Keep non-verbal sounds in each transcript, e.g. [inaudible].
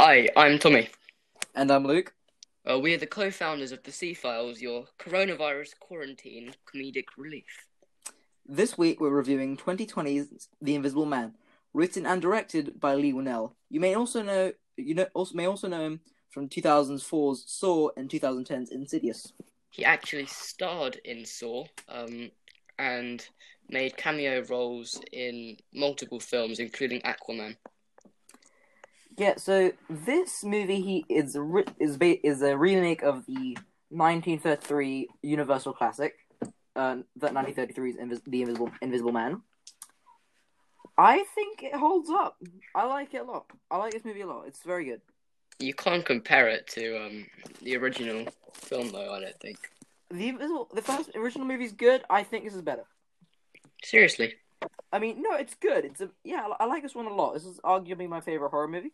Hi, I'm Tommy. And I'm Luke. Uh, we are the co founders of The C Files, your coronavirus quarantine comedic relief. This week we're reviewing 2020's The Invisible Man, written and directed by Leigh Whannell. You may also know you know also may also know him from 2004's Saw and 2010's Insidious. He actually starred in Saw um, and made cameo roles in multiple films, including Aquaman. Yeah, so this movie he is a, is ba- is a remake of the 1933 Universal classic, uh, that 1933's Invis- The Invisible Invisible Man. I think it holds up. I like it a lot. I like this movie a lot. It's very good. You can't compare it to um, the original film, though, I don't think. The Invisible, the first original movie is good. I think this is better. Seriously. I mean, no, it's good. It's a yeah. I like this one a lot. This is arguably my favorite horror movie.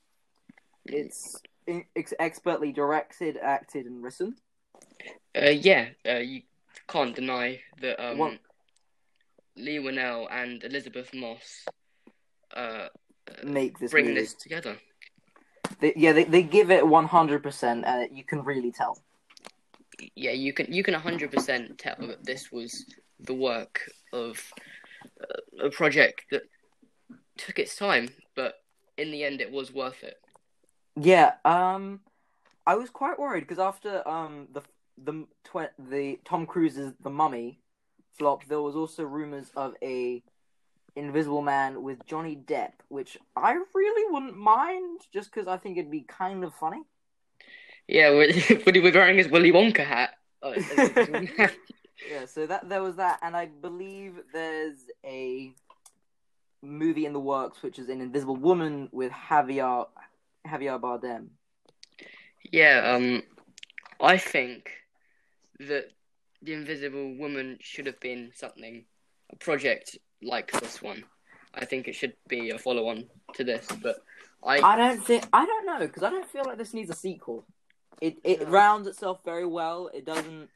It's ex- expertly directed, acted, and written. Uh, yeah, uh, you can't deny that um, What- Leigh Whannell and Elisabeth Moss uh, Make this bring movie. this together. They, yeah, they, they give it one hundred percent, and you can really tell. Yeah, you can you can hundred percent tell that this was the work of uh, a project that took its time, but in the end, it was worth it. Yeah, um, I was quite worried because after um the the tw- the Tom Cruise's The Mummy flop, there was also rumors of a Invisible Man with Johnny Depp, which I really wouldn't mind, just because I think it'd be kind of funny. Yeah, with, [laughs] with, wearing his Willy Wonka hat. Oh, [laughs] Yeah, so that there was that, and I believe there's a movie in the works, which is an Invisible Woman with Javier Javier Bardem. yeah, um, I think that the Invisible Woman should have been something, a project like this one. I think it should be a follow-on to this, but I I don't think I don't know because I don't feel like this needs a sequel. It it rounds itself very well. It doesn't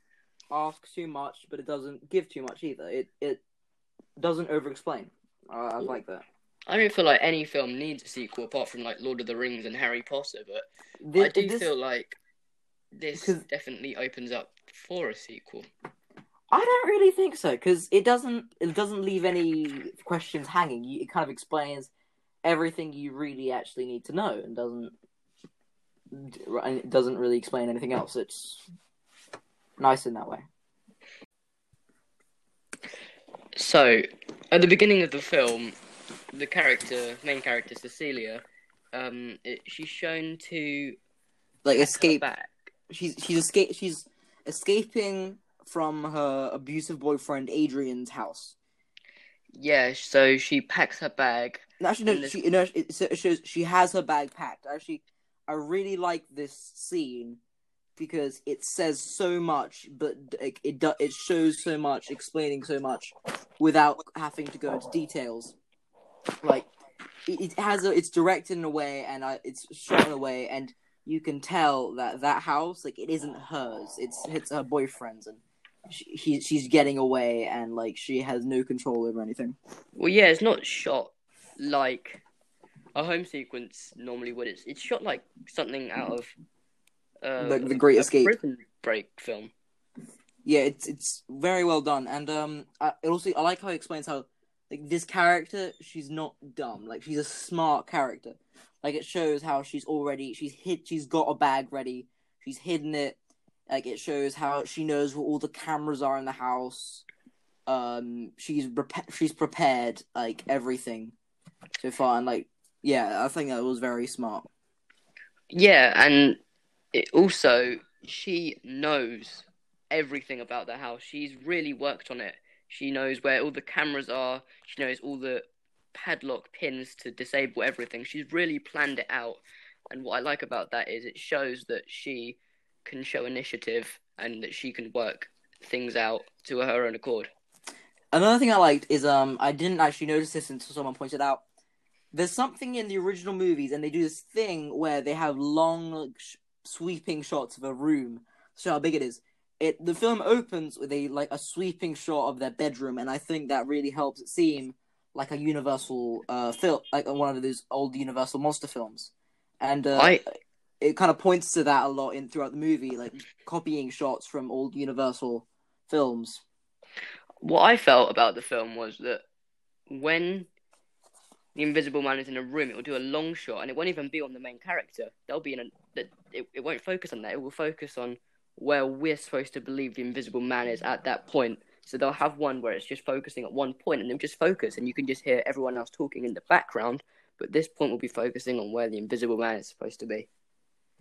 ask too much, but it doesn't give too much either. It it doesn't over explain. Uh, I like that. I don't feel like any film needs a sequel apart from like Lord of the Rings and Harry Potter, but Thi- I do this- feel like this definitely opens up for a sequel. I don't really think so because it doesn't it doesn't leave any questions hanging. It kind of explains everything you really actually need to know and doesn't and it doesn't really explain anything else. It's nice in that way. So, at the beginning of the film, the character, main character Cecilia, um, it, she's shown to Like escape. back. She's she's escape. She's escaping from her abusive boyfriend Adrian's house. Yeah, so she packs her bag. No, Actually, no. this- She no. It, it shows she has her bag packed. Actually, I really like this scene because it says so much, but it do, it shows so much, explaining so much without having to go into details. Like it, has a, it's directed in a way, and uh, it's shot in a way, and you can tell that that house, like, it isn't hers. It's it's her boyfriend's, and she, he, she's getting away, and like she has no control over anything. Well, yeah, it's not shot like a home sequence normally would. It's it's shot like something out of uh, The- The Great Escape. prison break film. Yeah, it's it's very well done, and um, I it also I like how it explains how like this character she's not dumb, like she's a smart character. Like it shows how she's already she's hid she's got a bag ready, she's hidden it. Like it shows how she knows where all the cameras are in the house. Um, she's prepa- she's prepared like everything so far, and like yeah, I think that was very smart. Yeah, and it also she knows everything about the house. She's really worked on it. She knows where all the cameras are. She knows all the padlock pins to disable everything. She's really planned it out. And what I like about that is it shows that she can show initiative and that she can work things out to her own accord. Another thing I liked is um I didn't actually notice this until someone pointed out. There's something in the original movies, and they do this thing where they have long, sh- sweeping shots of a room, show how big it is. It the film opens with a like a sweeping shot of their bedroom, and I think that really helps it seem like a Universal uh film, like one of those old Universal monster films. and uh, I it kind of points to that a lot in throughout the movie, like copying shots from old Universal films. what I felt about the film was that when the Invisible Man is in a room, it will do a long shot, and it won't even be on the main character. They'll be in a that it, it won't focus on that. It will focus on where we're supposed to believe the Invisible Man is at that point. So they'll have one where it's just focusing at one point, and they'll just focus, and you can just hear everyone else talking in the background. But this point will be focusing on where the Invisible Man is supposed to be.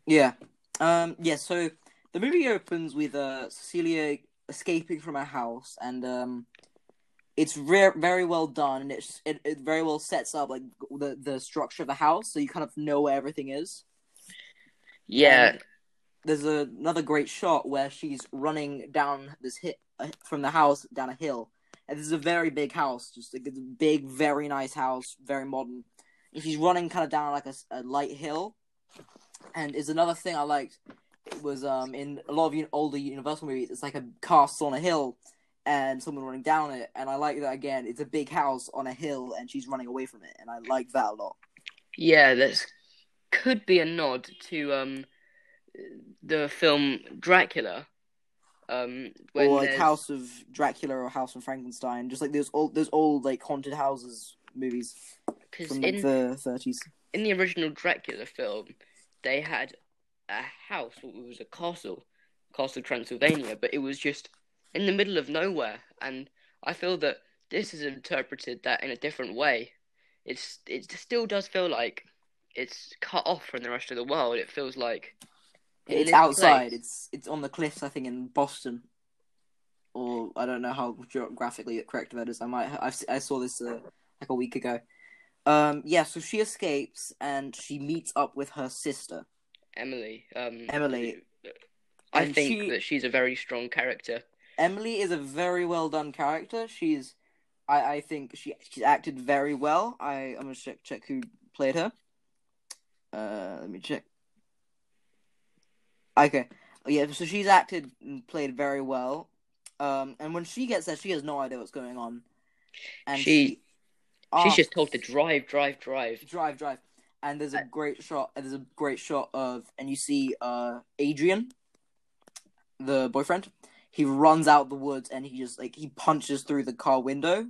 Yeah. Um. Yeah. So the movie opens with uh, Cecilia escaping from her house, and um, it's re- very well done, and it's it, it very well sets up like the the structure of the house, so you kind of know where everything is. Yeah, And there's a, another great shot where she's running down this hit uh, from the house down a hill, and this is a very big house, just a big, very nice house, very modern. And she's running kind of down like a light hill, and is another thing I liked. It was um in a lot of un- older Universal movies, it's like a castle on a hill, and someone running down it, and I like that again. It's a big house on a hill, and she's running away from it, and I like that a lot. yeah, that could be a nod to um the film Dracula. Um, or like there's- House of Dracula or House of Frankenstein, just like those old those old like haunted houses movies because from in the thirties. in the original Dracula film, they had a house. It was a castle, Castle Transylvania, but it was just in the middle of nowhere. And I feel that this is interpreted that in a different way. It's it still does feel like it's cut off from the rest of the world. It feels like It's outside. place- It's it's on the cliffs, I think, in Boston. Or I don't know how geographically correct that is. I might I I saw this uh, like a week ago. Um, yeah, so she escapes and she meets up with her sister. Emily. Um, Emily. I And think she- that she's a very strong character. Emily is a very well done character. She's, I, I think she she's acted very well. I I'm gonna check check who played her. Uh, let me check. Okay, yeah. So she's acted and played very well. Um, and when she gets there, she has no idea what's going on. And She- she, She's asks- just told to drive, drive, drive. drive, drive. And there's a great shot. There's a great shot of, and you see uh Adrian, the boyfriend. He runs out the woods and he just like he punches through the car window.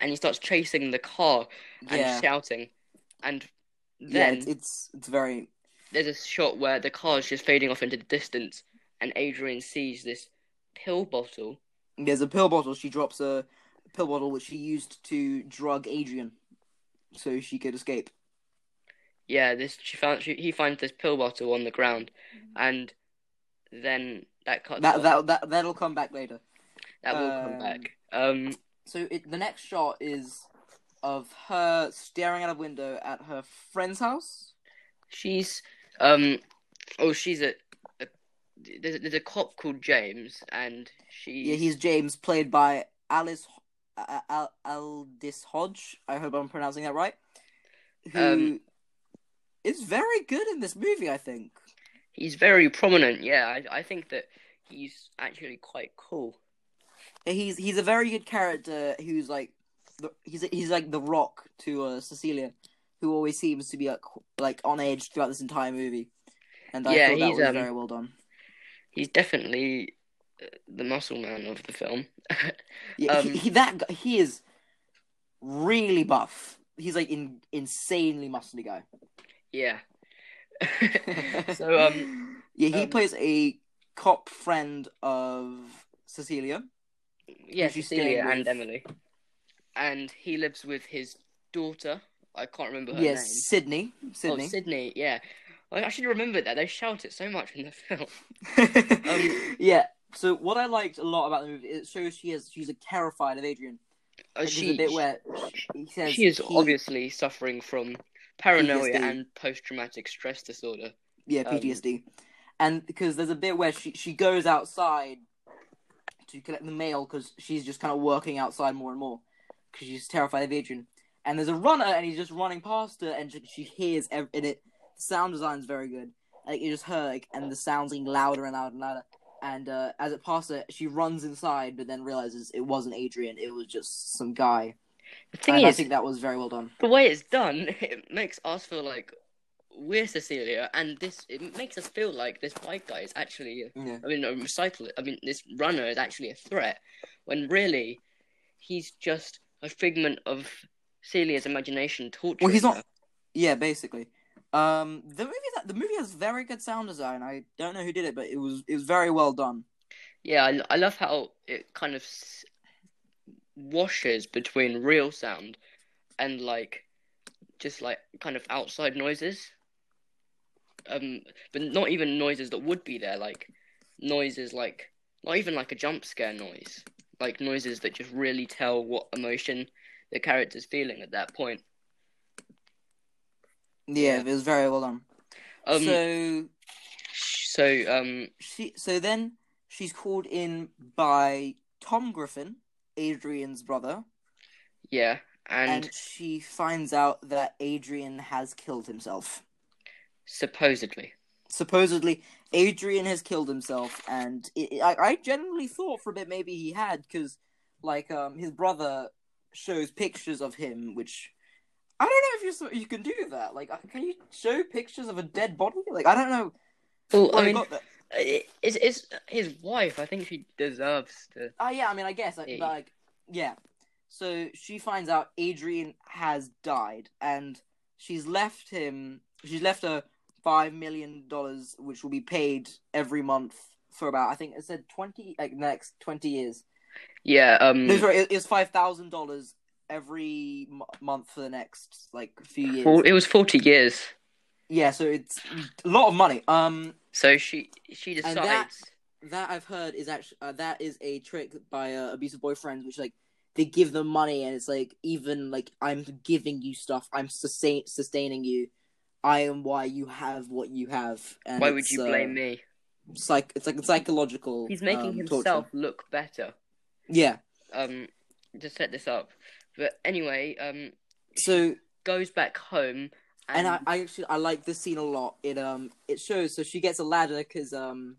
And he starts chasing the car and Yeah, shouting. And yeah. then It's, it's it's very there's a shot where the car's just fading off into the distance, and Adrian sees this pill bottle. there's a pill bottle. She drops a pill bottle which she used to drug Adrian, so she could escape. Yeah, this she found. She, he finds this pill bottle on the ground, and then that cuts That that that that'll come back later. That will come um, back. Um, So it, the next shot is of her staring out a window at her friend's house. she's um, oh, she's a. a there's, a- there's a cop called James, and she's Yeah, he's James, played by Alice uh, Al- Aldis Hodge. I hope I'm pronouncing that right. Who Um, is very good in this movie, I think. he's very prominent. Yeah, I I think that he's actually quite cool. He's he's a very good character who's like the, he's he's like the Rock to uh, Cecilia, who always seems to be like like on edge throughout this entire movie. And I Yeah, thought that he's, was um, very well done. He's definitely uh, the muscle man of the film. Yeah, [laughs] um, he, he that guy, he is really buff. He's like in insanely muscly guy. yeah. [laughs] so um [laughs] yeah, he um, plays a cop friend of Cecilia. yeah, Cecilia and? Emily, and he lives with his daughter. I can't remember her yes, name. Sydney. Sydney. Oh, Sydney. Yeah, I should remember that. They shout it so much in the [laughs] film. [laughs] um, yeah. So what I liked a lot about the movie, is it shows she is she's like, terrified of Adrian. Uh, she a bit where he says she is he- obviously suffering from paranoia PTSD. and post-traumatic stress disorder. yeah um, PTSD, and because there's a bit where she she goes outside to collect the mail because she's just kind of working outside more and more because she's terrified of Adrian. And there's a runner, and he's just running past her, and she, she hears ev- and it. The sound design's very good. Like you just heard, like, and the sound's getting louder and louder and louder. And uh, as it passes her, she runs inside, but then realizes it wasn't Adrian; it was just some guy. The thing and I think that was very well done. the way it's done, [laughs] it makes us feel like we're Cecilia, and this it makes us feel like this white guy is actually. Yeah. I mean, a recycle. I mean, this runner is actually a threat, when really, he's just a figment of Celia's imagination torturing Well, he's not- her. Yeah, basically. Um, the movie that the movie has very good sound design. I don't know who did it, but it was it was very well done. Yeah, I, I love how it kind of s- washes between real sound and like just like kind of outside noises. Um, but not even noises that would be there, like noises like not even like a jump scare noise, like noises that just really tell what emotion the character's feeling at that point. Yeah, it was very well done. Um, so so um, she so then she's called in by Tom Griffin, Adrian's brother, yeah, and, and she finds out that Adrian has killed himself. supposedly, Supposedly, Adrian has killed himself, and it, I, I generally thought for a bit maybe he had, because like um his brother shows pictures of him, which I don't know if you you can do that. Like, uh, can you show pictures of a dead body? Like, I don't know. well, I mean, that. it's it's his wife. I think she deserves to. Oh yeah, I mean, I guess like, Yeah. like yeah. So she finds out Adrian has died, and she's left him. She's left her five million dollars, which will be paid every month for about I think it said twenty like next twenty years. Yeah, um, No, sorry, it, it's five thousand dollars every m- month for the next like few years. for- it was forty years. Yeah, so it's a lot of money. Um, So she she decides. that- that I've heard is actually uh, that is a trick by uh, abusive boyfriends, which like they give them money and it's like even like I'm giving you stuff, I'm sustain sustaining you. I am why you have what you have. And Why would you uh, blame me? Psych, it's like psychological. He's making um, himself torture. look better. Yeah. Um, to set this up. But anyway, um, So goes back home and, and I, I actually I like this scene a lot. It um it shows so she gets a ladder because um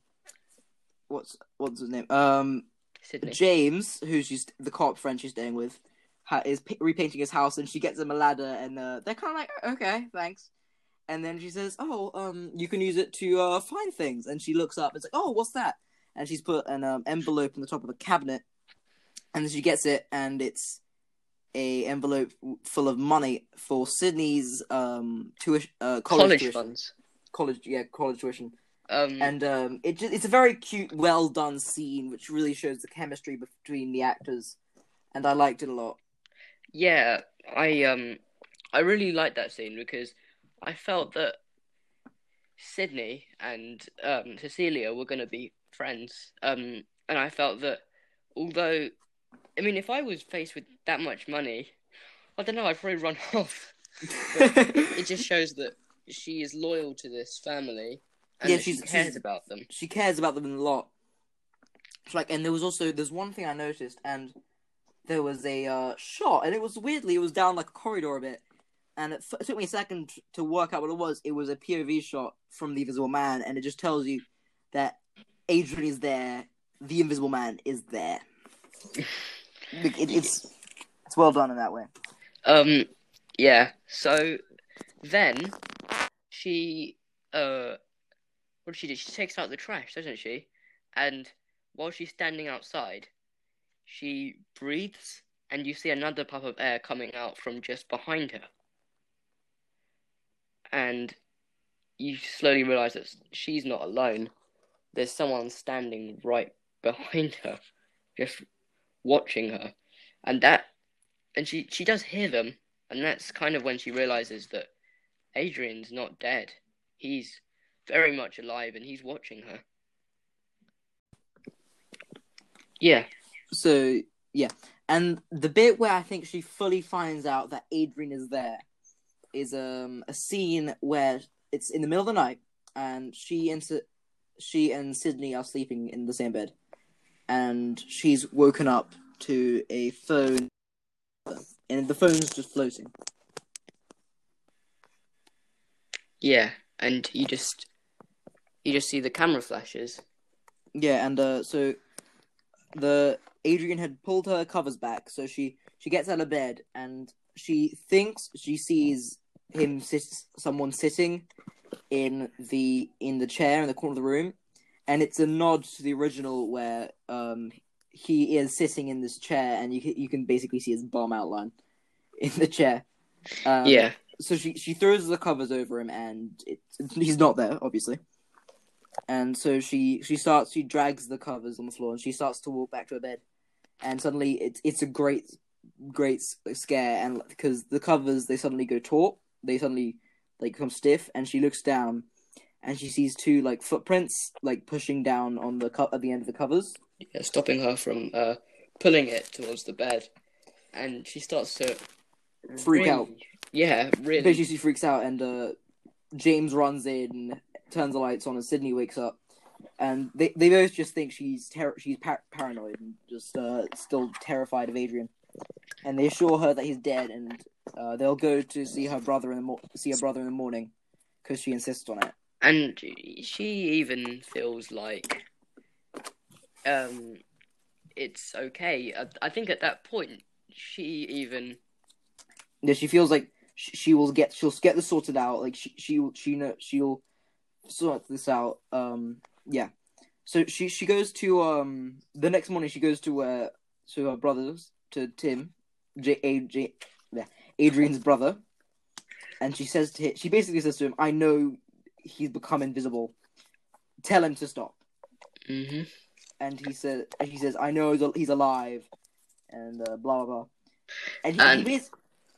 what's what's his name um Sydney. James, who's she's the cop friend she's staying with, ha- is repainting his house, and she gets him a ladder, and uh, they're kind of like, okay, thanks. And then she says, "Oh, um, you can use it to uh, find things." And she looks up, it's like, "Oh, what's that?" And she's put an um, envelope in the top of a cabinet, and she gets it, and it's a envelope full of money for Sydney's um tuition, uh, college, college tuition. funds. college, yeah, college tuition Um, and um, it just, it's a very cute, well done scene, which really shows the chemistry between the actors, and I liked it a lot. yeah, I um, I really liked that scene because I felt that Sydney and um Cecilia were gonna be friends. Um, and I felt that although, I mean, if I was faced with that much money, I don't know, I'd probably run [laughs] off. [laughs] It just shows that she is loyal to this family and Yeah, she cares she's- about them. she cares about them a lot. It's like, and there was also there's one thing I noticed, and there was a uh, shot, and it was weirdly it was down like a corridor a bit, and it, f- it took me a second to work out what it was. It was a POV shot from the Invisible Man, and it just tells you that Adrian is there, the Invisible Man is there. [laughs] It, it's it's well done in that way. Um, yeah. So then she, uh, what does she do? She takes out the trash, doesn't she? And while she's standing outside, she breathes, and you see another puff of air coming out from just behind her. And you slowly realize that she's not alone. There's someone standing right behind her, just watching her. And that and she she does hear them, and that's kind of when she realizes that Adrian's not dead. He's very much alive, and he's watching her. Yeah, So yeah, and the bit where I think she fully finds out that Adrian is there is um a scene where it's in the middle of the night and she and she and Sydney are sleeping in the same bed, and she's woken up to a phone, and the phone's just floating. yeah, and you just you just see the camera flashes. Yeah, and uh, so the Adrian had pulled her covers back, so she she gets out of bed and she thinks she sees him sit someone sitting in the in the chair in the corner of the room, and it's a nod to the original where um he is sitting in this chair, and you can, you can basically see his bum outline in the chair. Um, yeah. So she she throws the covers over him, and it, he's not there, obviously. And so she she starts she drags the covers on the floor, and she starts to walk back to her bed. And suddenly, it's it's a great great scare, and because the covers they suddenly go taut, they suddenly like become stiff, and she looks down, and she sees two like footprints like pushing down on the cup at the end of the covers. yeah, stopping her from uh, pulling it towards the bed, and she starts to Freak really- out. Yeah, really. Basically, she freaks out, and uh, James runs in, turns the lights on, and Sydney wakes up. And they, they both just think she's ter- she's par- paranoid and just uh, still terrified of Adrian. And they assure her that he's dead, and uh, they'll go to see her brother in the mo- see her brother in the morning because she insists on it. And she even feels like um it's okay I, I think at that point she even Yeah, she feels like she, she will get she'll get this sorted out. Like she she she know she'll sort this out. Um, yeah. So she she goes to um the next morning she goes to uh to her brothers to Tim, J, A, J, yeah, Adrian's brother, and she says to him, she basically says to him, "I know he's become invisible. Tell him to stop." hmm And he said, and she says, "I know he's, alive," and uh, blah blah blah. And he, And- he, bas-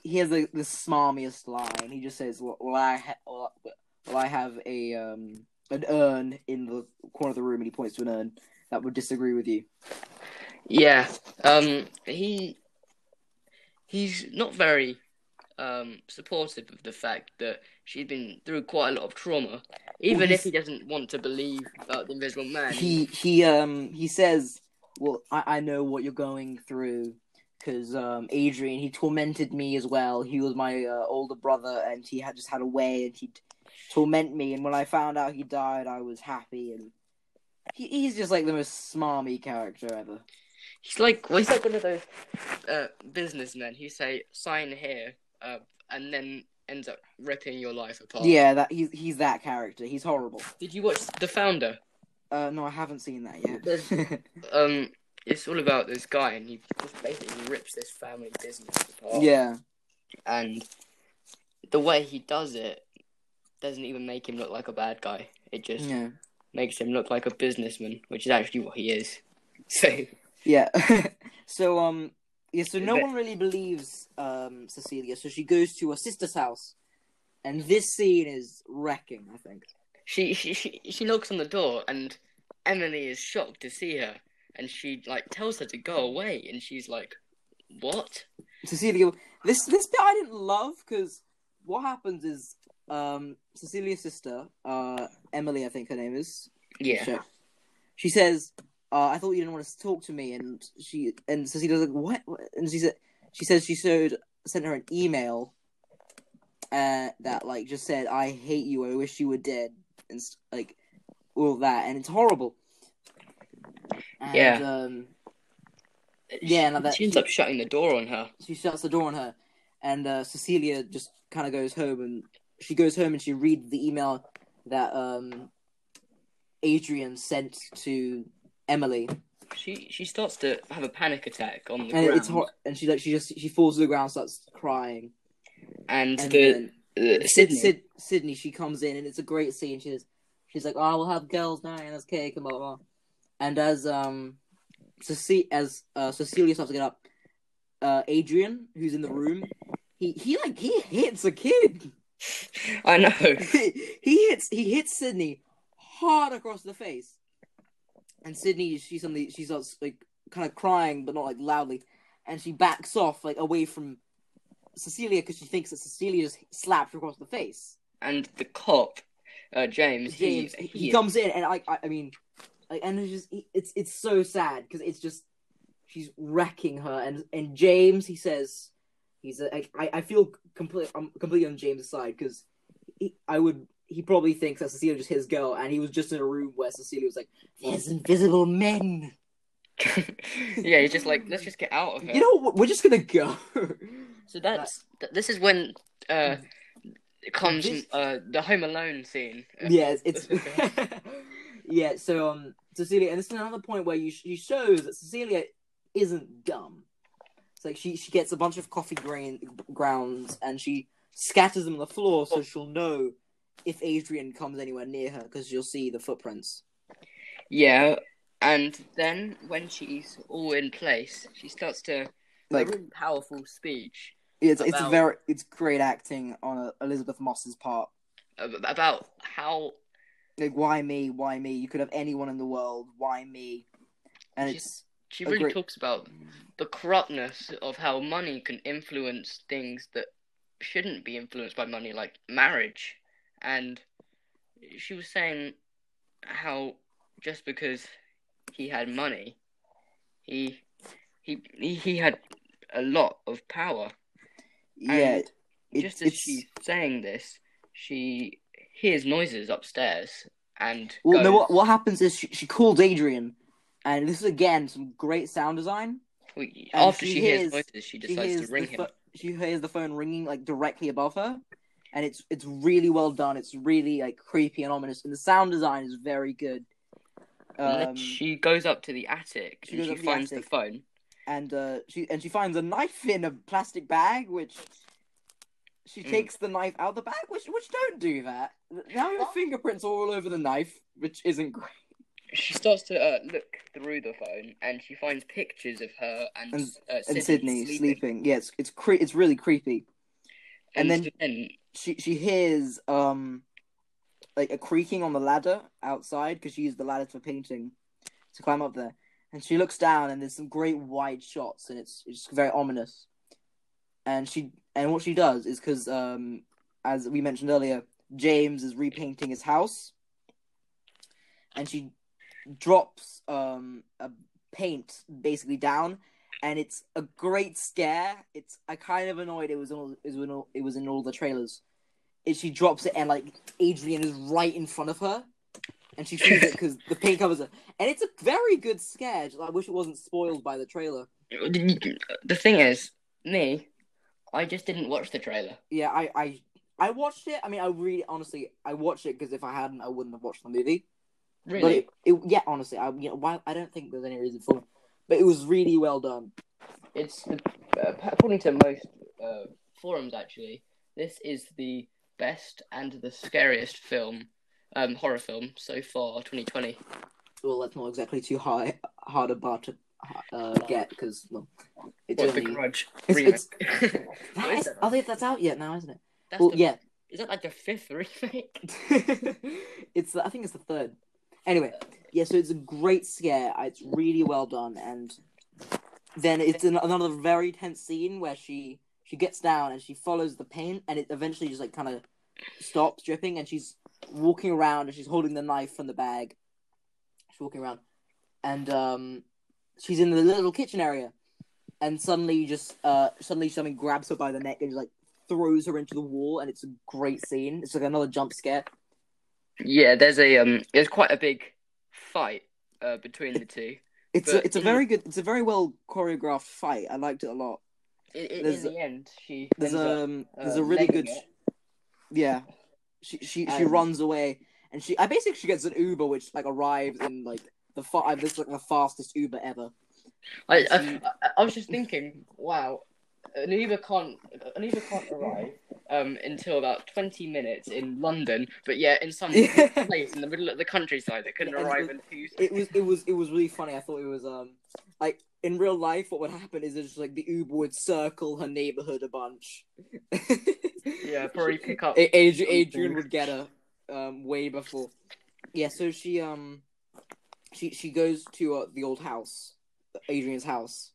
he has the, the smarmiest line. He just says, "Well, I ha- well, I have a um an urn in the corner of the room," and he points to an urn that would disagree with you. yeah um he he's not very um supportive of the fact that she's been through quite a lot of trauma even if he doesn't want to believe about the invisible man He he um he says, "Well, I, I know what you're going through." Because um, Adrian, he tormented me as well. He was my uh, older brother, and he had just had a way, and he'd torment me. And when I found out he died, I was happy. And he, he's just like the most smarmy character ever. He's like, well, he's like one of those uh, businessmen who say sign here, uh, and then ends up ripping your life apart. Yeah, that he's he's that character. He's horrible. Did you watch The Founder? Uh, no, I haven't seen that yet. [laughs] Um, it's all about this guy, and he just basically rips this family business apart. yeah, And the way he does it doesn't even make him look like a bad guy. It just yeah, makes him look like a businessman, which is actually what he is. [laughs] So yeah. [laughs] so um, yeah. So no But- one really believes um Cecilia. So she goes to her sister's house, and this scene is wrecking. I think. she she she, she knocks on the door, and Emily is shocked to see her, and she like tells her to go away, and she's like, "What?" Cecilia, this this bit I didn't love because what happens is um Cecilia's sister, uh Emily, I think her name is. Yeah. She says, uh, "I thought you didn't want to talk to me," and she and Cecilia's like, "What?" what?" And she said, "She says she showed sent her an email, uh, that like just said, "I hate you. I wish you were dead," and like all that, and it's horrible. And, Yeah. Um, Yeah, no, that- she ends up shutting the door on her. she shuts the door on her, and uh, Cecilia just kind of goes home, and she goes home and she reads the email that um, Adrian sent to Emily, She she starts to have a panic attack on the and ground, it's hor- and she like she just she falls to the ground, starts crying, and, and the then uh, Sid, Sydney. Sid, Sydney she comes in, and it's a great scene. She's she's like, "Oh, we'll have girls now, and that's cake and blah blah." blah. And as um, Ceci- as uh, Cecilia starts to get up, uh, Adrian, who's in the room, he he like he hits a kid. [laughs] I know. [laughs] he hits he hits Sydney hard across the face, and Sydney she suddenly she starts like kind of crying but not like loudly, and she backs off like away from Cecilia because she thinks that Cecilia just slapped her across the face. And the cop, uh, James, James he, he, comes in and I I, I mean, like and it's just it's it's so sad because it's just she's wrecking her and and James he says he's a, I I feel complete I'm completely on James' side because I would he probably thinks that Cecilia was just his girl and he was just in a room where Cecilia was like there's invisible men [laughs] yeah, he's just like, let's just get out of here. you know what? we're just gonna go so that's [laughs] th- this is when uh, it comes This- uh, the Home Alone scene. yeah, it's, [laughs] it's yeah. So um, Cecilia, and this is another point where you she shows that Cecilia isn't dumb. It's like she she gets a bunch of coffee grain grounds and she scatters them on the floor so she'll know if Adrian comes anywhere near her because you'll see the footprints. yeah, and then when she's all in place, she starts to Like a really powerful speech it's it's very it's great acting on Elisabeth Moss's part. about how Like why me? Why me? You could have anyone in the world. Why me? And She's- it's she really great- talks about the corruptness of how money can influence things that shouldn't be influenced by money, like marriage. And she was saying how just because he had money, he he he, had a lot of power. yeah. It- just as it's- she's saying this, she hears noises upstairs and Well, no. What what happens is she, she calls Adrian, and this is again some great sound design. after she she hears hears- noises, she She decides hears to ring him. pho- she hears the phone ringing like directly above her, and it's it's really well done. It's really like creepy and ominous, and the sound design is very good. And then Um, she goes up to the attic she and she up the finds the phone. and uh, she and she finds a knife in a plastic bag, which she Mm. takes the knife out of the bag. Which which don't do that. Now your fingerprints are all over the knife, which isn't great. She starts to uh, look through the phone and she finds pictures of her and, And- uh, And Sydney, Sydney sleeping. sleeping. Yeah, it's it's cre- it's really creepy. And, and then, then- She she hears um like a creaking on the ladder outside because she used the ladder for painting to climb up there. And she looks down and there's some great wide shots and it's it's very ominous. And she and what she does is because um as we mentioned earlier, James is repainting his house, and she drops um a paint basically down and it's a great scare. It's I kind of annoyed it was all it was in all, it was in all the trailers. It, she drops it and like Adrian is right in front of her, and she sees it [laughs] because the paint covers her, and it's a very good sketch. I wish it wasn't spoiled by the trailer. the thing is, me, I just didn't watch the trailer. Yeah, I I I watched it. I mean, I really honestly I watched it because if I hadn't, I wouldn't have watched the movie. Really? it, it yeah, honestly, I you know why I don't think there's any reason for it, but it was really well done. It's the, uh, according to most uh, forums actually, this is the best and the scariest film, um, horror film so far, 2020. Well, that's not exactly too high hard a bar to uh, get because well, it's What, the Grudge It's- remake? [laughs] That is? I think that's out yet now, isn't it? That's well, the- yeah, Is that like the fifth remake? [laughs] it's I think it's the third. Anyway, yeah, so it's a great scare. It's really well done, and then it's an, another very tense scene where she she gets down and she follows the paint, and it eventually just like kind of stops dripping, and she's walking around and she's holding the knife from the bag. She's walking around, and um, she's in the little kitchen area, and suddenly just uh suddenly something grabs her by the neck and just like throws her into the wall, and it's a great scene. It's like another jump scare. Yeah, there's a um, there's quite a big fight uh between the two. It's But a, it's a very good, it's a very well choreographed fight. I liked it a lot. In, in, the end, she There's up, um, uh, there's a really good, it. yeah. She she she And- runs away, and she I basically she gets an Uber which like arrives in like the fa- this is like the fastest Uber ever. I, I, I, was just thinking, wow, an Uber can't an Uber can't arrive um until about twenty minutes in London, but yeah, in some [laughs] Yeah. place in the middle of the countryside that couldn't Yeah, arrive the- in two. It was it was it was really funny. I thought it was um like in real life what would happen is it's just like the Uber would circle her neighborhood a bunch. [laughs] yeah, probably pick up. A- Adrian, Adrian would get her um way before. Yeah, so she um she she goes to uh, the old house, Adrian's house,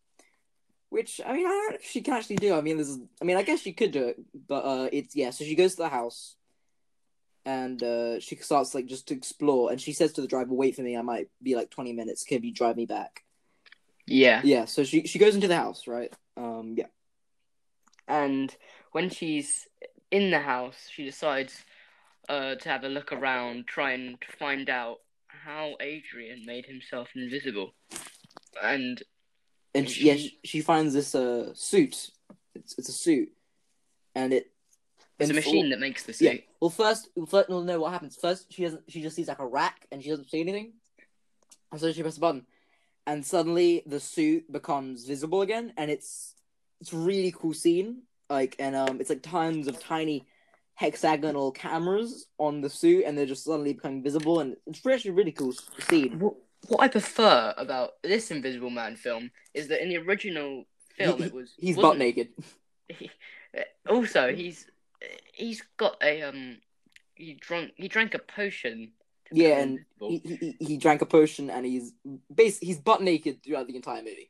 which I mean I don't know if she can actually do. I mean this is I mean I guess she could do it, but uh it's yeah. So she goes to the house, and uh she starts like just to explore, and she says to the driver, "Wait for me. I might be like twenty minutes. Can you drive me back?" Yeah, Yeah. So she she goes into the house, right? Um yeah. and when she's in the house, she decides uh to have a look around, try and find out how Adrian made himself invisible, and and she, yeah, she, she finds this uh suit. It's it's a suit, and it It's a machine full- that makes the Yeah. Well, first, first, no, no. What happens? First, she doesn't. She just sees like a rack, and she doesn't see anything. And so she presses a button, and suddenly the suit becomes visible again, and it's it's a really cool scene. Like, and um, it's like tons of tiny hexagonal cameras on the suit, and they're just suddenly becoming visible, and it's actually a really cool scene. What, what I prefer about this Invisible Man film is that in the original film He- it was He's butt naked. [laughs] also he's he's got a um he drunk he drank a potion. Yeah, and he, he he drank a potion, and he's basically he's butt naked throughout the entire movie.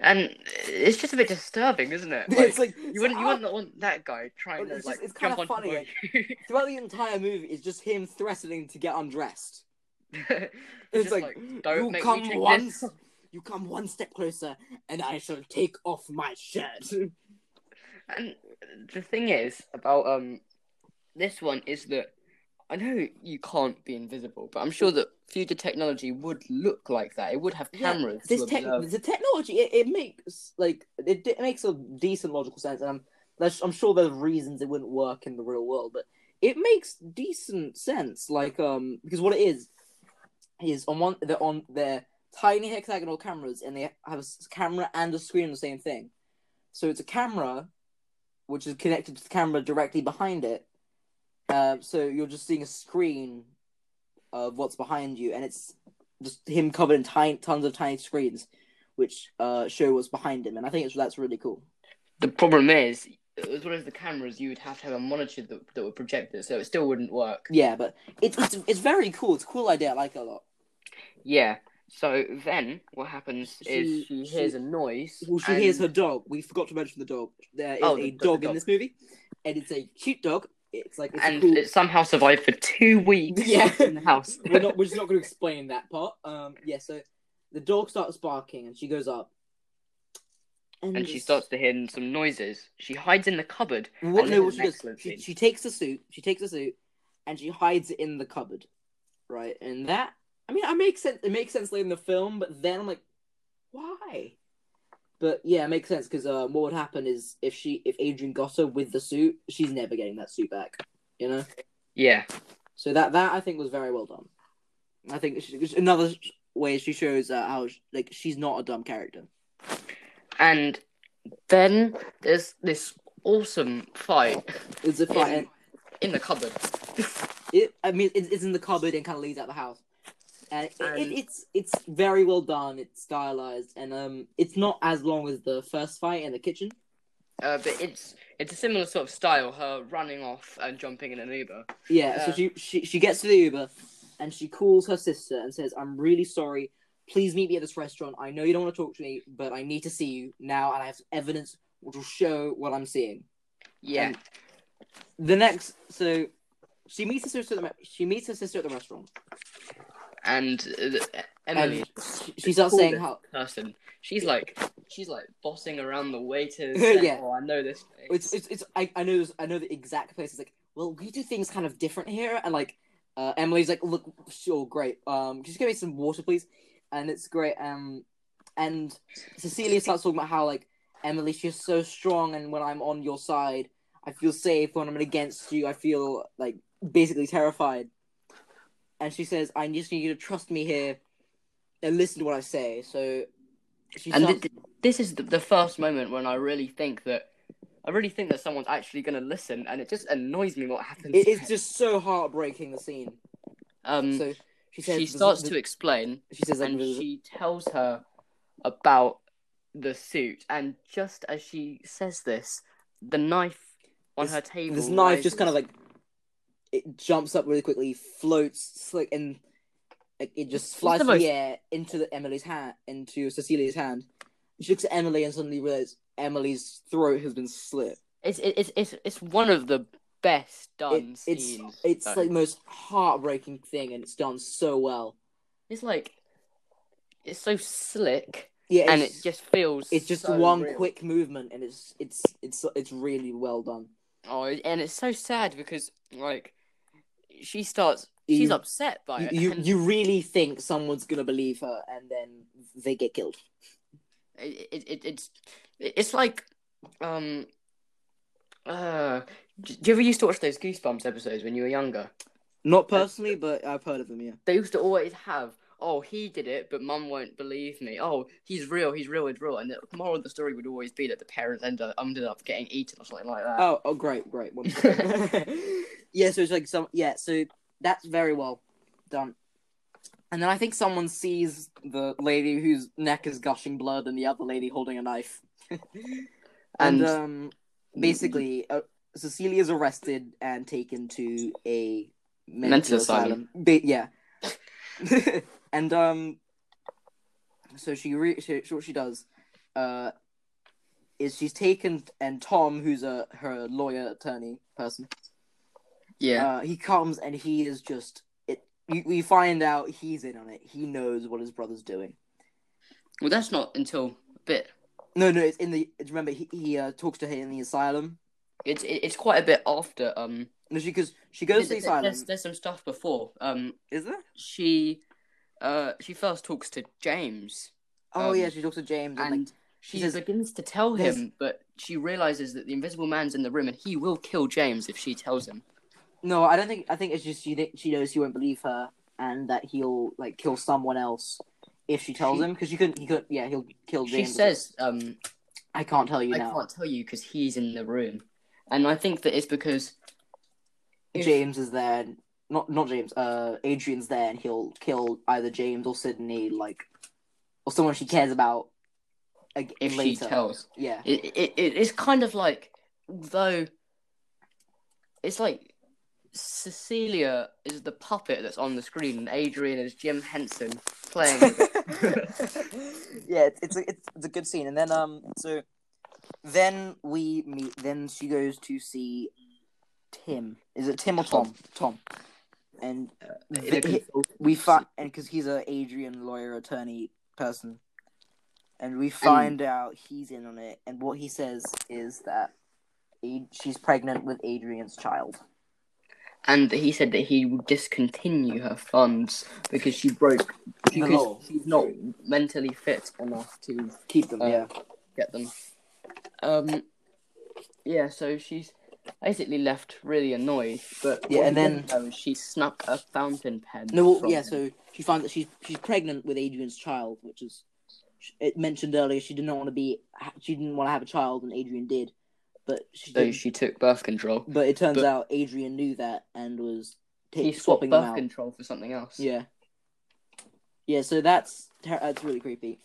and it's just a bit disturbing, isn't it? [laughs] Like, it's like you wouldn't you wouldn't want that guy trying to it's like just- it's jump kinda funny, the [laughs] throughout the entire movie. It's just him threatening to get undressed. [laughs] It's just like, don't you make come me once, this. you come one step closer, and I shall take off my shirt. And the thing is about um this one is that I know you can't be invisible, but I'm sure that future technology would look like that. It would have Yeah, cameras this to tech, the technology, it, it makes like it, it makes a decent logical sense, and I'm I'm sure there's reasons it wouldn't work in the real world, but it makes decent sense. Like um, because what it is is on one they're on their tiny hexagonal cameras, and they have a camera and a screen on the same thing. So it's a camera, which is connected to the camera directly behind it. Uh, so you're just seeing a screen of what's behind you, and it's just him covered in tiny, tons of tiny screens, which uh, show what's behind him, and I think it's, that's really cool. The problem is, as well as the cameras, you would have to have a monitor that, that would project it, so it still wouldn't work. Yeah, but it's it's it's very cool. It's a cool idea. I like it a lot. Yeah. So then, what happens is She- she hears she- a noise. Well, she and- hears her dog. We forgot to mention the dog. There is Oh, a the- the dog in this movie, and it's a cute dog. It's like it's and cool. it somehow survived for two weeks [laughs] Yeah. in the house. [laughs] we're not we're just not going to explain that part. Um, yeah. So the dog starts barking, and she goes up, and she starts to hear some noises. She hides in the cupboard. What? No, what she does? She, she takes the suit. She takes the suit, and she hides it in the cupboard, right? And that, I mean, it makes sense. It makes sense later in the film, but then I'm like, why? But yeah, it makes sense because uh, what would happen is if she, if Adrian got her with the suit, she's never getting that suit back. You know. Yeah. So that that I think was very well done. I think she, it's another way she shows uh, how like she's not a dumb character. And then there's this awesome fight It's a fight. in, in the cupboard. It, I mean, it, it's in the cupboard and kind of leads out the house. And, it, And- it, it's it's very well done. It's stylized, and um, it's not as long as the first fight in the kitchen. Uh, but it's it's a similar sort of style. Her running off and jumping in an Uber. Yeah. So she, she she gets to the Uber, and she calls her sister and says, "I'm really sorry. Please meet me at this restaurant. I know you don't want to talk to me, but I need to see you now, and I have evidence which will show what I'm seeing." Yeah. And the next, so she meets her sister. At the, she meets her sister at the restaurant. And uh, Emily, And she, she starts saying how person. She's like she's like bossing around the waiters. [laughs] Yeah. Oh, I know this. Place. it's it's, it's I, I know this, I know the exact place. It's like, well, we do things kind of different here, and like uh, Emily's like, look, sure, great. Um, just give me some water, please, and it's great. Um, and Cecilia starts talking about how like Emily, she's so strong, and when I'm on your side, I feel safe. When I'm against you, I feel like basically terrified. And she says, I just need you to trust me here and listen to what I say. So she and starts- thi- this is the, the first moment when I really think that I really think that someone's actually going to listen, and it just annoys me what happens. it's just so heartbreaking the scene. um, So she says she starts the- to explain, She says, and the- she tells her about the suit, and just as she says this, the knife on This- her table. this knife just kind of like it jumps up really quickly, floats, like, and like, it just flies the through the most- air into the, Emily's hand, into Cecilia's hand. She looks at Emily and suddenly realizes Emily's throat has been slit. It's it's it's it's one of the best done It, it's scenes. it's though. like most heartbreaking thing, and it's done so well. it's like it's so slick, Yeah, and it just feels. it's just so one real. quick movement, and it's it's it's it's really well done. Oh, and it's so sad because like she starts, she's You- upset by You, it. you you really think someone's gonna believe her, and then they get killed. it, it, it, it's it's like um Uh, do you ever used to watch those Goosebumps episodes when you were younger? Not personally, but I've heard of them. Yeah. They used to always have, oh, he did it, but mum won't believe me. Oh, he's real, he's real, he's real. And the moral of the story would always be that the parents ended up, ended up getting eaten or something like that. Oh, oh, great, great. [laughs] [laughs] Yeah, so it's like some. Yeah, so that's very well done. And then I think someone sees the lady whose neck is gushing blood, and the other lady holding a knife. [laughs] and, And- um, basically, uh, Cecilia's arrested and taken to a mental, Mental asylum. Ba- yeah. [laughs] and um, so she re- so, so what she does, uh, is she's taken and Tom, who's a her lawyer attorney person, yeah. uh, he comes and he is just it. We, we find out he's in on it. He knows what his brother's doing. well, that's not until a bit. No, no, it's in the. It's, remember, he he uh, talks to her in the asylum. It's it's quite a bit after. Um, No, she because she goes to the asylum. there's, there's some stuff before. Um, Is there? she, uh, she first talks to James, Oh Um, yeah, she talks to James and, and like she says- begins to tell him, but she realizes that the Invisible Man's in the room and he will kill James if she tells him. No, I don't think. I think it's just she she knows he won't believe her and that he'll like kill someone else if she tells She- him because she couldn't. He could. Yeah, he'll kill James She says, um, "I can't tell you I now." can't tell you because he's in the room. And I think that it's because if- James is there. Not not James. Uh, Adrian's there, and he'll kill either James or Sydney, like, or someone she cares about. ag- if later. she tells. Yeah. It, it, it, it's kind of like, though, it's like Cecilia is the puppet that's on the screen and Adrian is Jim Henson playing. [laughs] [laughs] yeah, it's it's a, it's it's a good scene, and then um, so then we meet. Then she goes to see Tim. Is it Tim or Tom? Tom. And in a vi- he- we find, and because he's a Adrian lawyer attorney person, and we find out he's in on it. And what he says is that she's pregnant with Adrian's child. And he said that he would discontinue her funds because she broke because she's not mentally fit enough to Keep them, Uh, yeah. get them. Um, yeah, so she's basically left really annoyed. But Yeah, and then- is she snuck a fountain pen. No, well, yeah. him. So she finds that she's she's pregnant with Adrian's child, which is it mentioned earlier. She did not want to be. She didn't want to have a child, and Adrian did. But she. so she took birth control. but it turns but- out Adrian knew that and was ta- He swapping birth out. control for something else. Yeah. Yeah. So that's that's really creepy.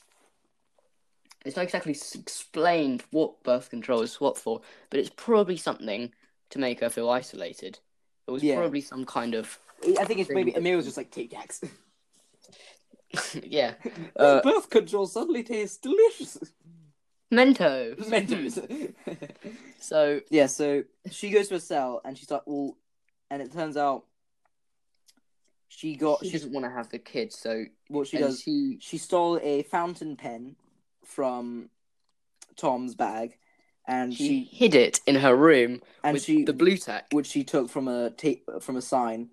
It's not exactly explained what birth control is swapped for, but it's probably something to make her feel isolated. It was Yeah. probably some kind of I think it's maybe Amir was just like Tic Tacs. [laughs] yeah. [laughs] Uh, birth control suddenly tastes delicious. Mentos. Mentos. [laughs] [laughs] So yeah. So she goes to a cell and she's like, well, and it turns out she got she she doesn't want to have the kid, so what she does. she She stole a fountain pen from Tom's bag, and she, she hid it in her room and with she the Blu Tack. which she took from a tape from a sign,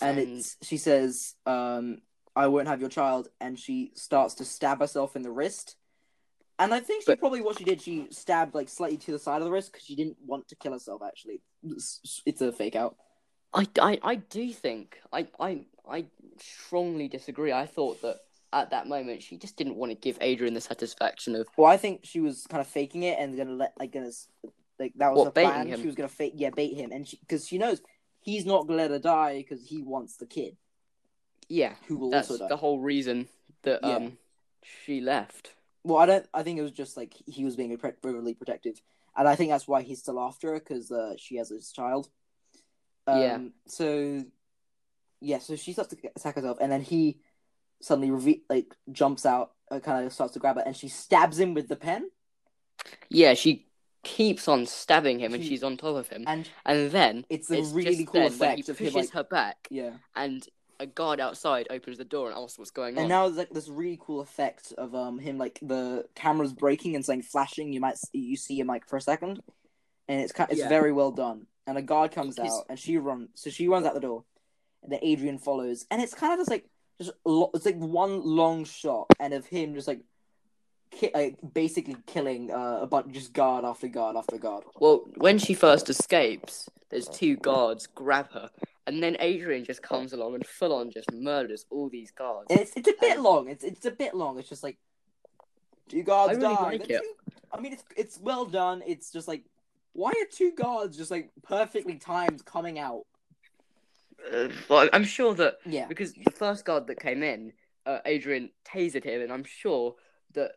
and, And- it's she says, um, "I won't have your child," and she starts to stab herself in the wrist. And I think she But- probably what she did, she stabbed like slightly to the side of the wrist because she didn't want to kill herself. Actually, it's, it's a fake out. I, I, I do think I, I I strongly disagree. I thought that at that moment she just didn't want to give Adrian the satisfaction of Well, I think she was kind of faking it and gonna let like gonna like that was What, her plan. him? She was gonna fake yeah bait him, and because she, knows he's not gonna let her die because he wants the kid yeah. who will That's also die. the whole reason that Yeah. um she left. Well, I don't. I think it was just like he was being overly protective, and I think that's why he's still after her because uh, she has his child. Um, Yeah. So, yeah. So she starts to attack herself, and then he suddenly reve- like jumps out, uh, kind of starts to grab her, and she stabs him with the pen. Yeah, she keeps on stabbing him, and she's on top of him, And and then it's a it's really cool then when he effect of him pushes like her back, yeah. and a guard outside opens the door and asks what's going on. And now there's like this really cool effect of um him like the camera's breaking and something flashing. You might s- you see him like for a second, and it's kind it's Yeah. very well done. And a guard comes out and she runs, so she runs out the door, and then Adrian follows, and it's kind of just like just lo- it's like one long shot and of him just like ki- like basically killing uh, a bunch, just guard after guard after guard. Well, when she first escapes, there's two guards grab her, and then Adrian just comes along and full on just murders all these guards. It's it's a bit long. It's it's a bit long. It's just like two guards I really die. like two- I mean, it's it's well done. It's just like why are two guards just like perfectly timed coming out? Uh, well, I'm sure that Yeah, because the first guard that came in, uh, Adrian tasered him, and I'm sure that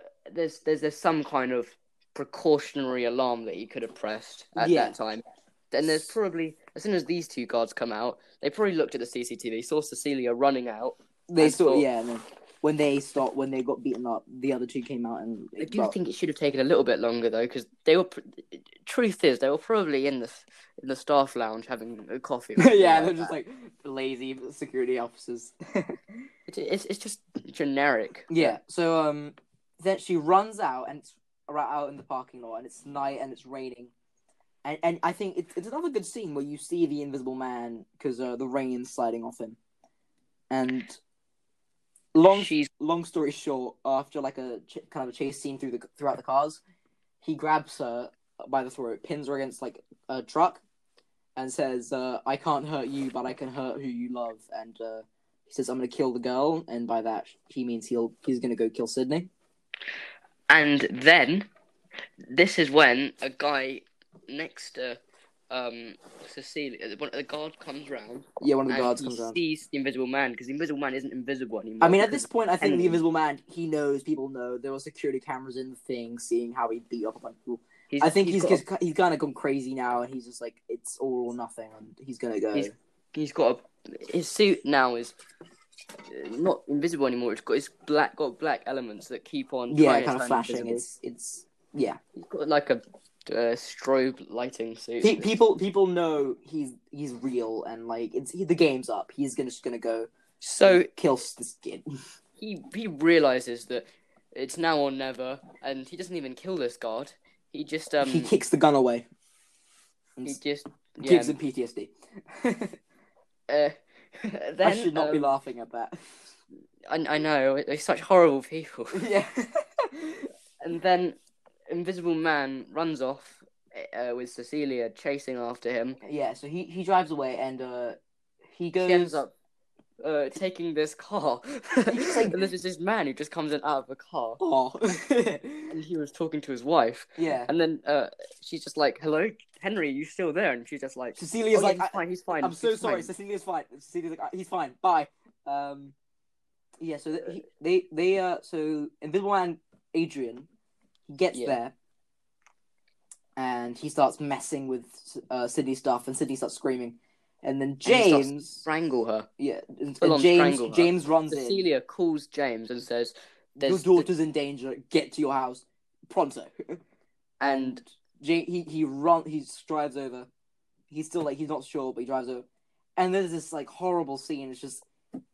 uh, there's there's there's some kind of precautionary alarm that he could have pressed at Yeah. that time. Then there's probably as soon as these two guards come out, they probably looked at the CCTV, saw Cecilia running out. they saw. thought- Yeah, and when they stopped, when they got beaten up, the other two came out and. I do well, think it should have taken a little bit longer though, because they were. pr- Truth is, they were probably in the in the staff lounge having a coffee. [laughs] yeah, they're just that. like lazy security officers. [laughs] It's, it's it's just generic. yeah. So um, then she runs out and it's right out in the parking lot, and it's night and it's raining, and and I think it's it's another good scene where you see the Invisible Man because uh, the rain's sliding off him, and long She's long story short, after like a ch- kind of a chase scene through the throughout the cars, he grabs her by the throat, pins her against like a truck, and says, uh, "I can't hurt you, but I can hurt who you love." And uh, he says, "I'm gonna kill the girl," and by that he means he'll he's gonna go kill Sydney. And then, this is when a guy next to um, Cecilia, one, the guard comes round Yeah, one of the guards comes around. sees the Invisible Man because the Invisible Man isn't invisible anymore. I mean, at this point, I think the Invisible Man he knows people know there were security cameras in the thing, seeing how he beat up a bunch of people. he's, I think he's got he's, he's kind of gone crazy now, and he's just like it's all or nothing, and he's gonna go. He's- he's got a, his suit now is uh, not invisible anymore. It's got it's black got black elements that keep on yeah, kind of flashing. invisible. It's it's yeah. He's got like a uh, strobe lighting suit. Pe- people people know he's he's real, and like it's he, the game's up. He's gonna just gonna go So kill this kid. [laughs] he he realizes that it's now or never, and he doesn't even kill this guard. He just um he kicks the gun away. He just yeah. gives him PTSD. [laughs] Uh, [laughs] I should not be um, laughing at that. I, I know they're such horrible people. yeah. and then Invisible Man runs off uh, with Cecilia chasing after him. yeah. So he he drives away, and uh, he goes. She ends up uh, taking this car. Like- [laughs] and this is this man who just comes in out of a car. [laughs] Oh. [laughs] And he was talking to his wife. yeah. And then uh, she's just like, hello, Henry, you still there? And she's just like, Cecilia's "Oh, yeah, like, he's fine, he's fine. I'm so he's sorry. Cecilia's fine. Cecilia's like, he's fine. Bye. Um, yeah. So th- he, they they uh so Invisible Man Adrian he gets Yeah. there, and he starts messing with uh Sydney's stuff, and Sydney starts screaming, and then James, Strangle her. yeah, and, and James. James runs in. Cecilia calls James and says, Your daughter's in danger. Get to your house pronto. [laughs] and Jay, he he run he drives over. He's still like he's not sure, but he drives over. And there's this like horrible scene. It's just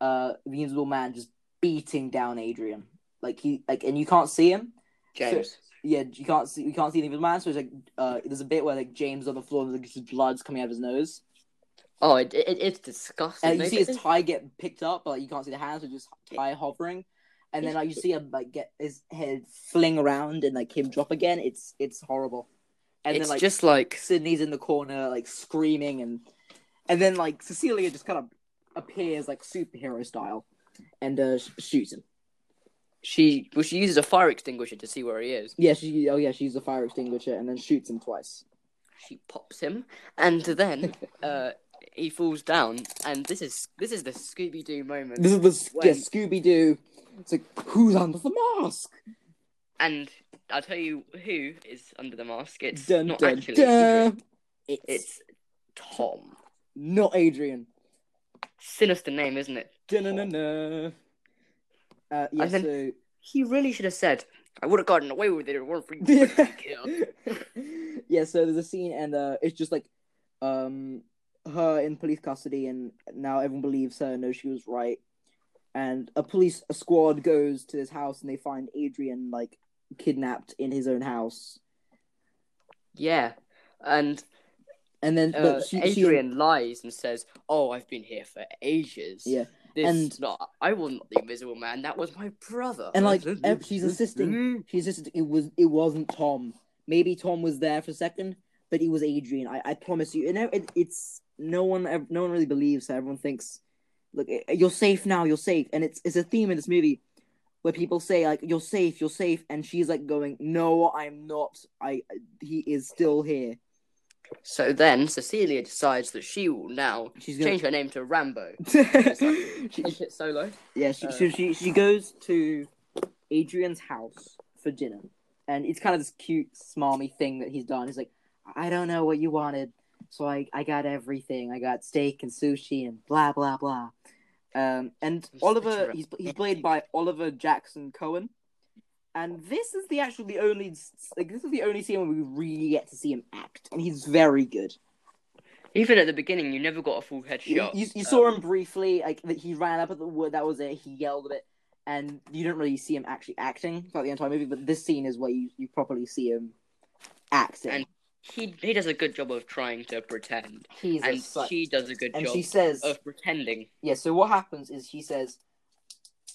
uh the Invisible Man just beating down Adrian. Like he like and you can't see him. James. Yeah, you can't see you can't see the Invisible Man. So it's like uh there's a bit where like James on the floor and like, his blood's coming out of his nose. Oh, it, it, it's disgusting. And you see his tie get picked up, but like, you can't see the hands. So just tie hovering. And then like you see him like get his head fling around and like him drop again. It's it's horrible. And it's then like just like Sydney's in the corner, like screaming, and and then like Cecilia just kind of appears like superhero style, and uh, sh- shoots him. She well, she uses a fire extinguisher to see where he is. Yeah, she oh yeah, she uses a fire extinguisher and then shoots him twice. She pops him, and then [laughs] uh, he falls down. And this is this is the Scooby Doo moment. This is the When- yeah, Scooby Doo. It's like who's under the mask? And I'll tell you who is under the mask. It's Dun, not dun, actually. dun. It's, It's Tom. not Adrian. Sinister name, isn't it? Uh, yeah, And then- so He really should have said, "I would have gotten away with it if it weren't for you." [laughs] yeah, so there's a scene, and uh, it's just like um, her in police custody, and now everyone believes her, and knows she was right. And a police a squad goes to this house, and they find Adrian like kidnapped in his own house. yeah, and And then, uh, she, she- Adrian lies and says, "Oh, I've been here for ages." yeah, This, And- no, I wasn't the Invisible Man. That was my brother. And like she's assisting. She's assisting. It was. It wasn't Tom. Maybe Tom was there for a second, but it was Adrian. I, I promise you. You know, it, it's no one. ev- No one really believes. her. Everyone thinks, look, eh, you're safe now. You're safe. And it's it's a theme in this movie where people say like, you're safe. You're safe. And she's like going, no, I'm not. I. He is still here. So then Cecilia decides that she will now She's gonna. change her name to Rambo. [laughs] she, Take it solo. Yeah, she, so she she goes to Adrian's house for dinner, and it's kind of this cute, smarmy thing that he's done. He's like, I don't know what you wanted, so I I got everything. I got steak and sushi and blah blah blah. Um, and Oliver, a- he's he's played by Oliver Jackson Cohen, and this is the actually the only like this is the only scene where we really get to see him act, and he's very good. Even at the beginning, you never got a full You, headshot. you, you saw Um, him briefly, like that he ran up at the wood. That was it. He yelled a bit, and you don't really see him actually acting throughout the entire movie. But this scene is where you, you properly see him acting. And He he does a good job of trying to pretend, He's and she does a good and job she says, of pretending. yeah. So what happens is he says,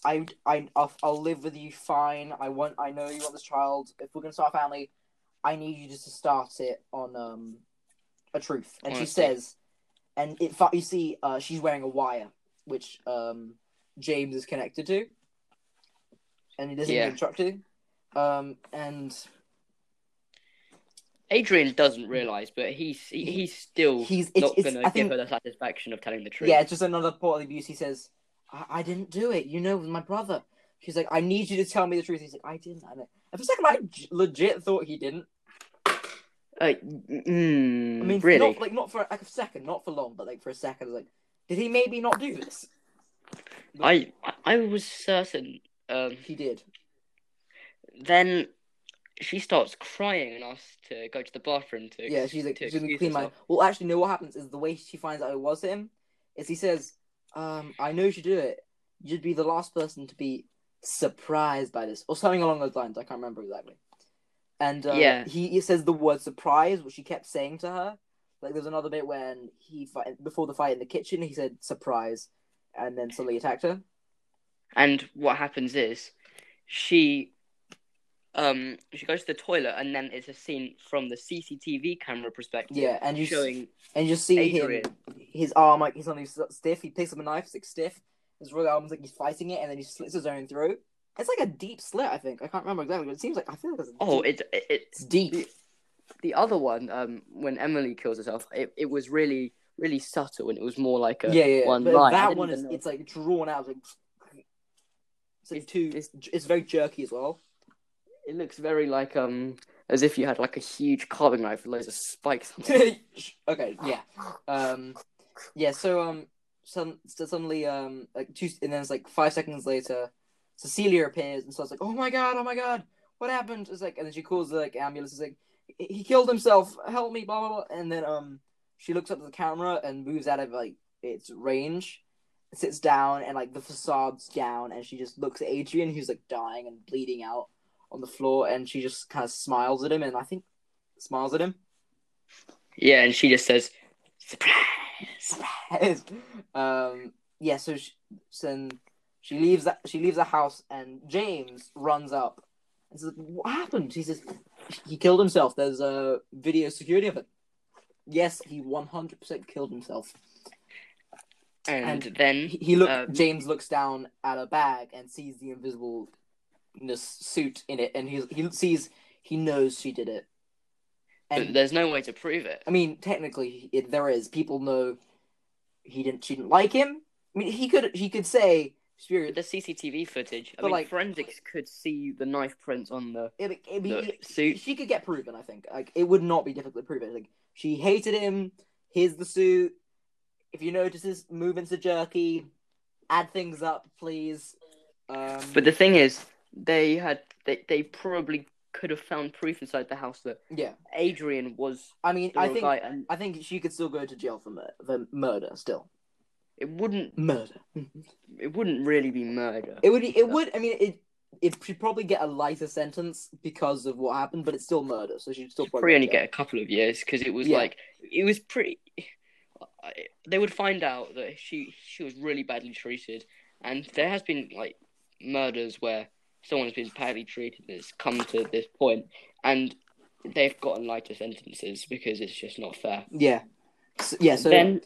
"I I I'll, I'll live with you. Fine. I want. I know you want this child. If we're gonna start a family, I need you just to start it on um a truth." And she says, and it you see, uh, she's wearing a wire, which um James is connected to, and he doesn't Yeah. instruct to. Um, and Adrian doesn't realize, but he's he, He- he's still he's- it's- not gonna give think- her the satisfaction of telling the truth. yeah, it's just another part of the abuse. He says, I, "I didn't do it. You know, it was my brother." She's like, "I need you to tell me the truth." He's like, "I didn't." I. And for a second, I j- legit thought he didn't. Uh, mm, I mean, really? not like not for like a second, not for long, but like for a second, I was like, did he maybe not do this? I I- I was certain. Um, He did. then she starts crying and asks to go to the bathroom to Yeah, she's like, to she's clean my. Well, actually, no. What happens is the way she finds out it was him is he says, um, "I know you should do it. You'd be the last person to be surprised by this, or something along those lines. I can't remember exactly." And uh, Yeah. he, he says the word surprise, which he kept saying to her. Like, there's another bit when he fight before the fight in the kitchen, he said surprise, and then suddenly attacked her. And what happens is she um she goes to the toilet and then it's a scene from the CCTV camera perspective. Yeah, and you showing and you see Adrian. him, his arm like he's suddenly s- stiff. He picks up a knife, it's like stiff. His right arm's like he's fighting it, and then he slits his own throat. It's like a deep slit, I think. I can't remember exactly, but it seems like I feel like it's oh deep. it, it it's deep. the, the other one um when Emily kills herself it, it was really really subtle and it was more like a yeah, yeah. one but line. That one is know. it's like drawn out. Like it's like It's- too. it's- It's, very jerky as well. it looks very like um as if you had like a huge carving knife with loads of spikes on it. [laughs] okay, yeah, um, yeah. So um, some so suddenly um like two and then it's like five seconds later, Cecilia appears and so starts like, oh my god, oh my god, what happened? It's like and then she calls the like ambulance. It's like he killed himself, help me, blah blah blah. And then um she looks up at the camera and moves out of like its range, sits down and like the facade's down, and she just looks at Adrian who's like dying and bleeding out on the floor, and she just kind of smiles at him, and I think smiles at him. Yeah, and she just says surprise. surprise. um, yeah, so she, so then she leaves that she leaves the house, and James runs up and says, "What happened?" He says, "He killed himself. There's a video security of it." Yes, he one hundred percent killed himself. And, And then He, he look. Um, James looks down at a bag and sees the invisibleness suit in it, and he he sees he knows she did it. And there's no way to prove it. I mean, technically, it, there is. People know he didn't. She didn't like him. I mean, he could. He could say, "Spirit." The CCTV footage. I But, mean, like- forensics could see the knife prints on the, It, it, the it, suit. she could get proven. I think. Like, it would not be difficult to prove it. Like, she hated him. Here's the suit. If you notice his movements are jerky, add things up, please. Um, But the thing is, they had they, they probably could have found proof inside the house that yeah, Adrian was I mean, I think and I think she could still go to jail for murder. For murder, still it wouldn't murder. it wouldn't really be murder. It would. It would. I mean, it. It should probably get a lighter sentence because of what happened, but it's still murder, so she'd still She'd probably probably only get a couple of years because it was Yeah. like it was pretty. They would find out that she she was really badly treated, and there has been like murders where someone has been badly treated and it's come to this point, and they've gotten lighter sentences because it's just not fair. Yeah, S yeah. So then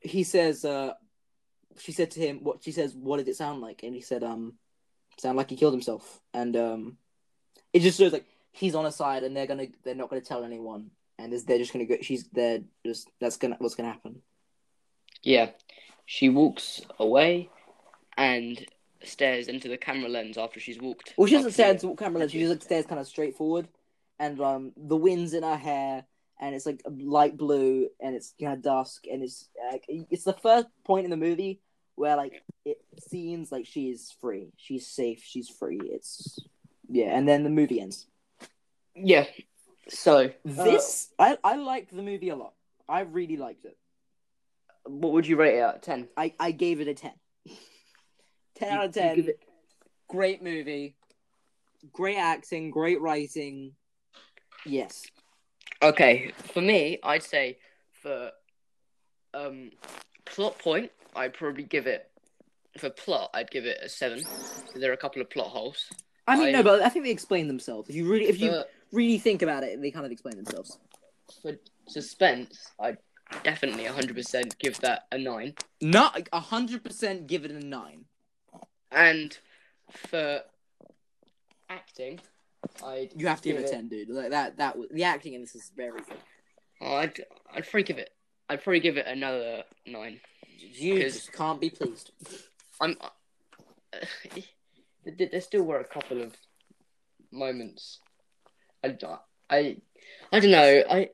he says, uh, she said to him, what she says, what did it sound like? And he said, um, sound like he killed himself. And um, it just shows like he's on a side, and they're gonna, they're not gonna tell anyone, and is- they're just gonna go. She's they're just that's gonna what's gonna happen. yeah, she walks away and stares into the camera lens after she's walked. Well, she doesn't stare to- into camera lens. She just like, stares kind of straight forward, and um, the wind's in her hair, and it's like light blue, and it's kind of dusk, and it's like it's the first point in the movie where like it seems like she is free, she's safe, she's free. It's yeah, and then the movie ends. Yeah. So This I I liked the movie a lot. I really liked it. what would you rate it out of ten? I I gave it a ten. Ten You- out of ten. it- Great movie. Great acting. Great writing. Yes. Okay, for me, I'd say for um plot point, I'd probably give it for plot, I'd give it a seven. There are a couple of plot holes. I mean, I- no, but I think they explain themselves. If you really, if you really think about it, they kind of explain themselves. for suspense, I'd definitely 100% give that a nine. Not hundred percent. Give it a nine. And for acting, I'd You have to give, it a ten, dude. Like that. That was the acting in this is very good. I'd I'd probably give it I'd probably give it another nine. You just can't be pleased. I'm. Uh, [sighs] there still were a couple of moments. I, I, I don't know. I.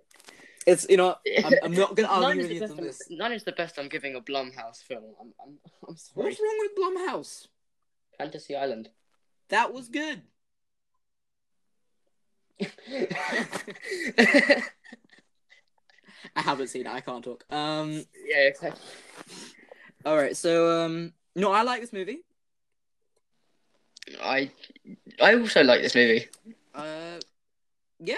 It's you know I'm, [laughs] I'm not gonna argue with you on this. nine is the best I'm giving a Blumhouse film. I'm. I'm, I'm sorry. What's wrong with Blumhouse? Fantasy Island. That was good. [laughs] I haven't seen it. I can't talk. Um. Yeah. Exactly. All right. So um. No, I like this movie. I. I also like this movie. Uh. Yeah.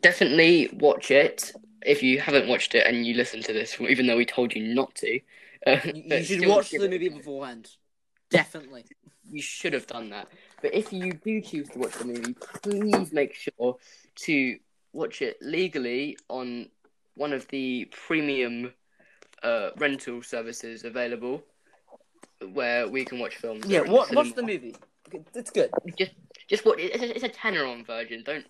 Definitely watch it if you haven't watched it and you listen to this, even though we told you not to. Uh, You, you [laughs] should watch the it- movie beforehand. Definitely. [laughs] you should have done that. But if you do choose to watch the movie, please make sure to watch it legally on one of the premium uh, rental services available, where we can watch films. Yeah. What? What's the movie? It's good. Just what? It's a, it's a tenner on Virgin. Don't.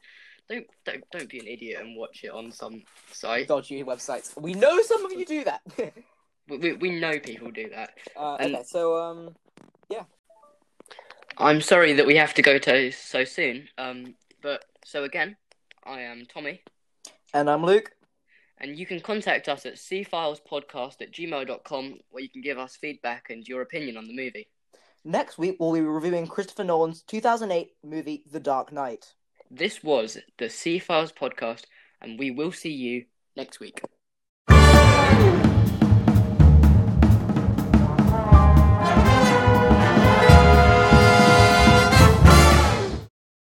Don't, don't don't be an idiot and watch it on some site. Dodgy websites. We know some of you do that. [laughs] We, we, we know people do that. uh, And- okay. So um. I'm sorry that we have to go to so soon. Um, but so again, I am Tommy. And I'm Luke. And you can contact us at cfilespodcast at gmail.com where you can give us feedback and your opinion on the movie. Next week we'll be reviewing Christopher Nolan's 2008 movie The Dark Knight. This was the C Files podcast, and we will see you next week.